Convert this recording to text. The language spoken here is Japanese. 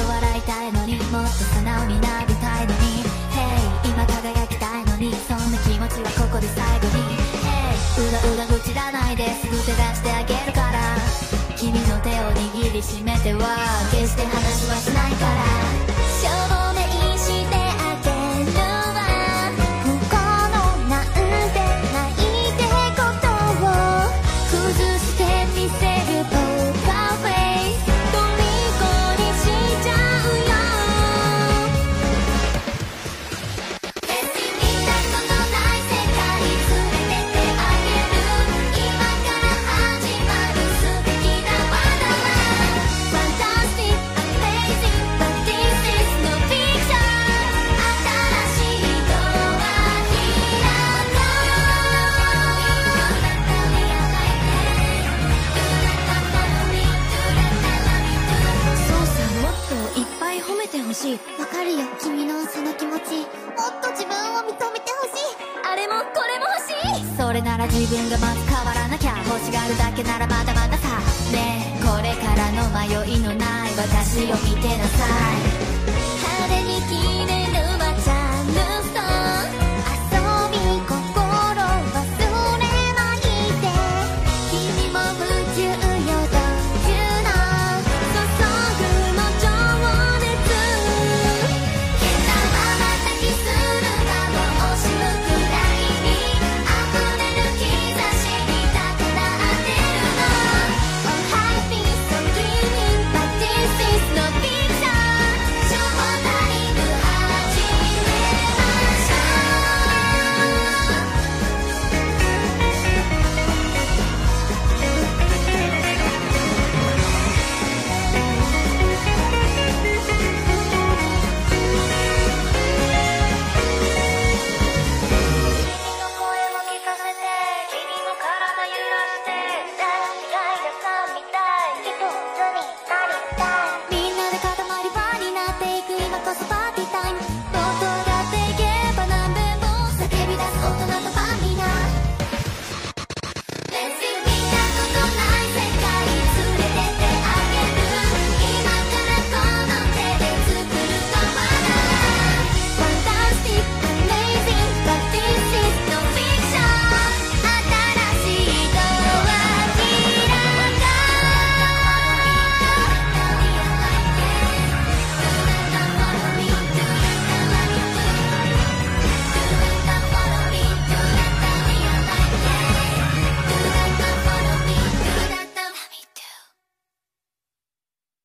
笑いたいのにもっと素直になりたいのに。Hey 今輝きたいのにそんな気持ちはここで最後に。Hey うらうら愚痴らないです。ぐ手出してあげるから。君の手を握りしめては決して話はしないから。めてほしい。わかるよ君のその気持ち。もっと自分を認めてほしい。あれもこれも欲しい。それなら自分がまず変わらなきゃ。欲しがるだけならまだまださ。ねえこれからの迷いのない私を見てなさい。晴に君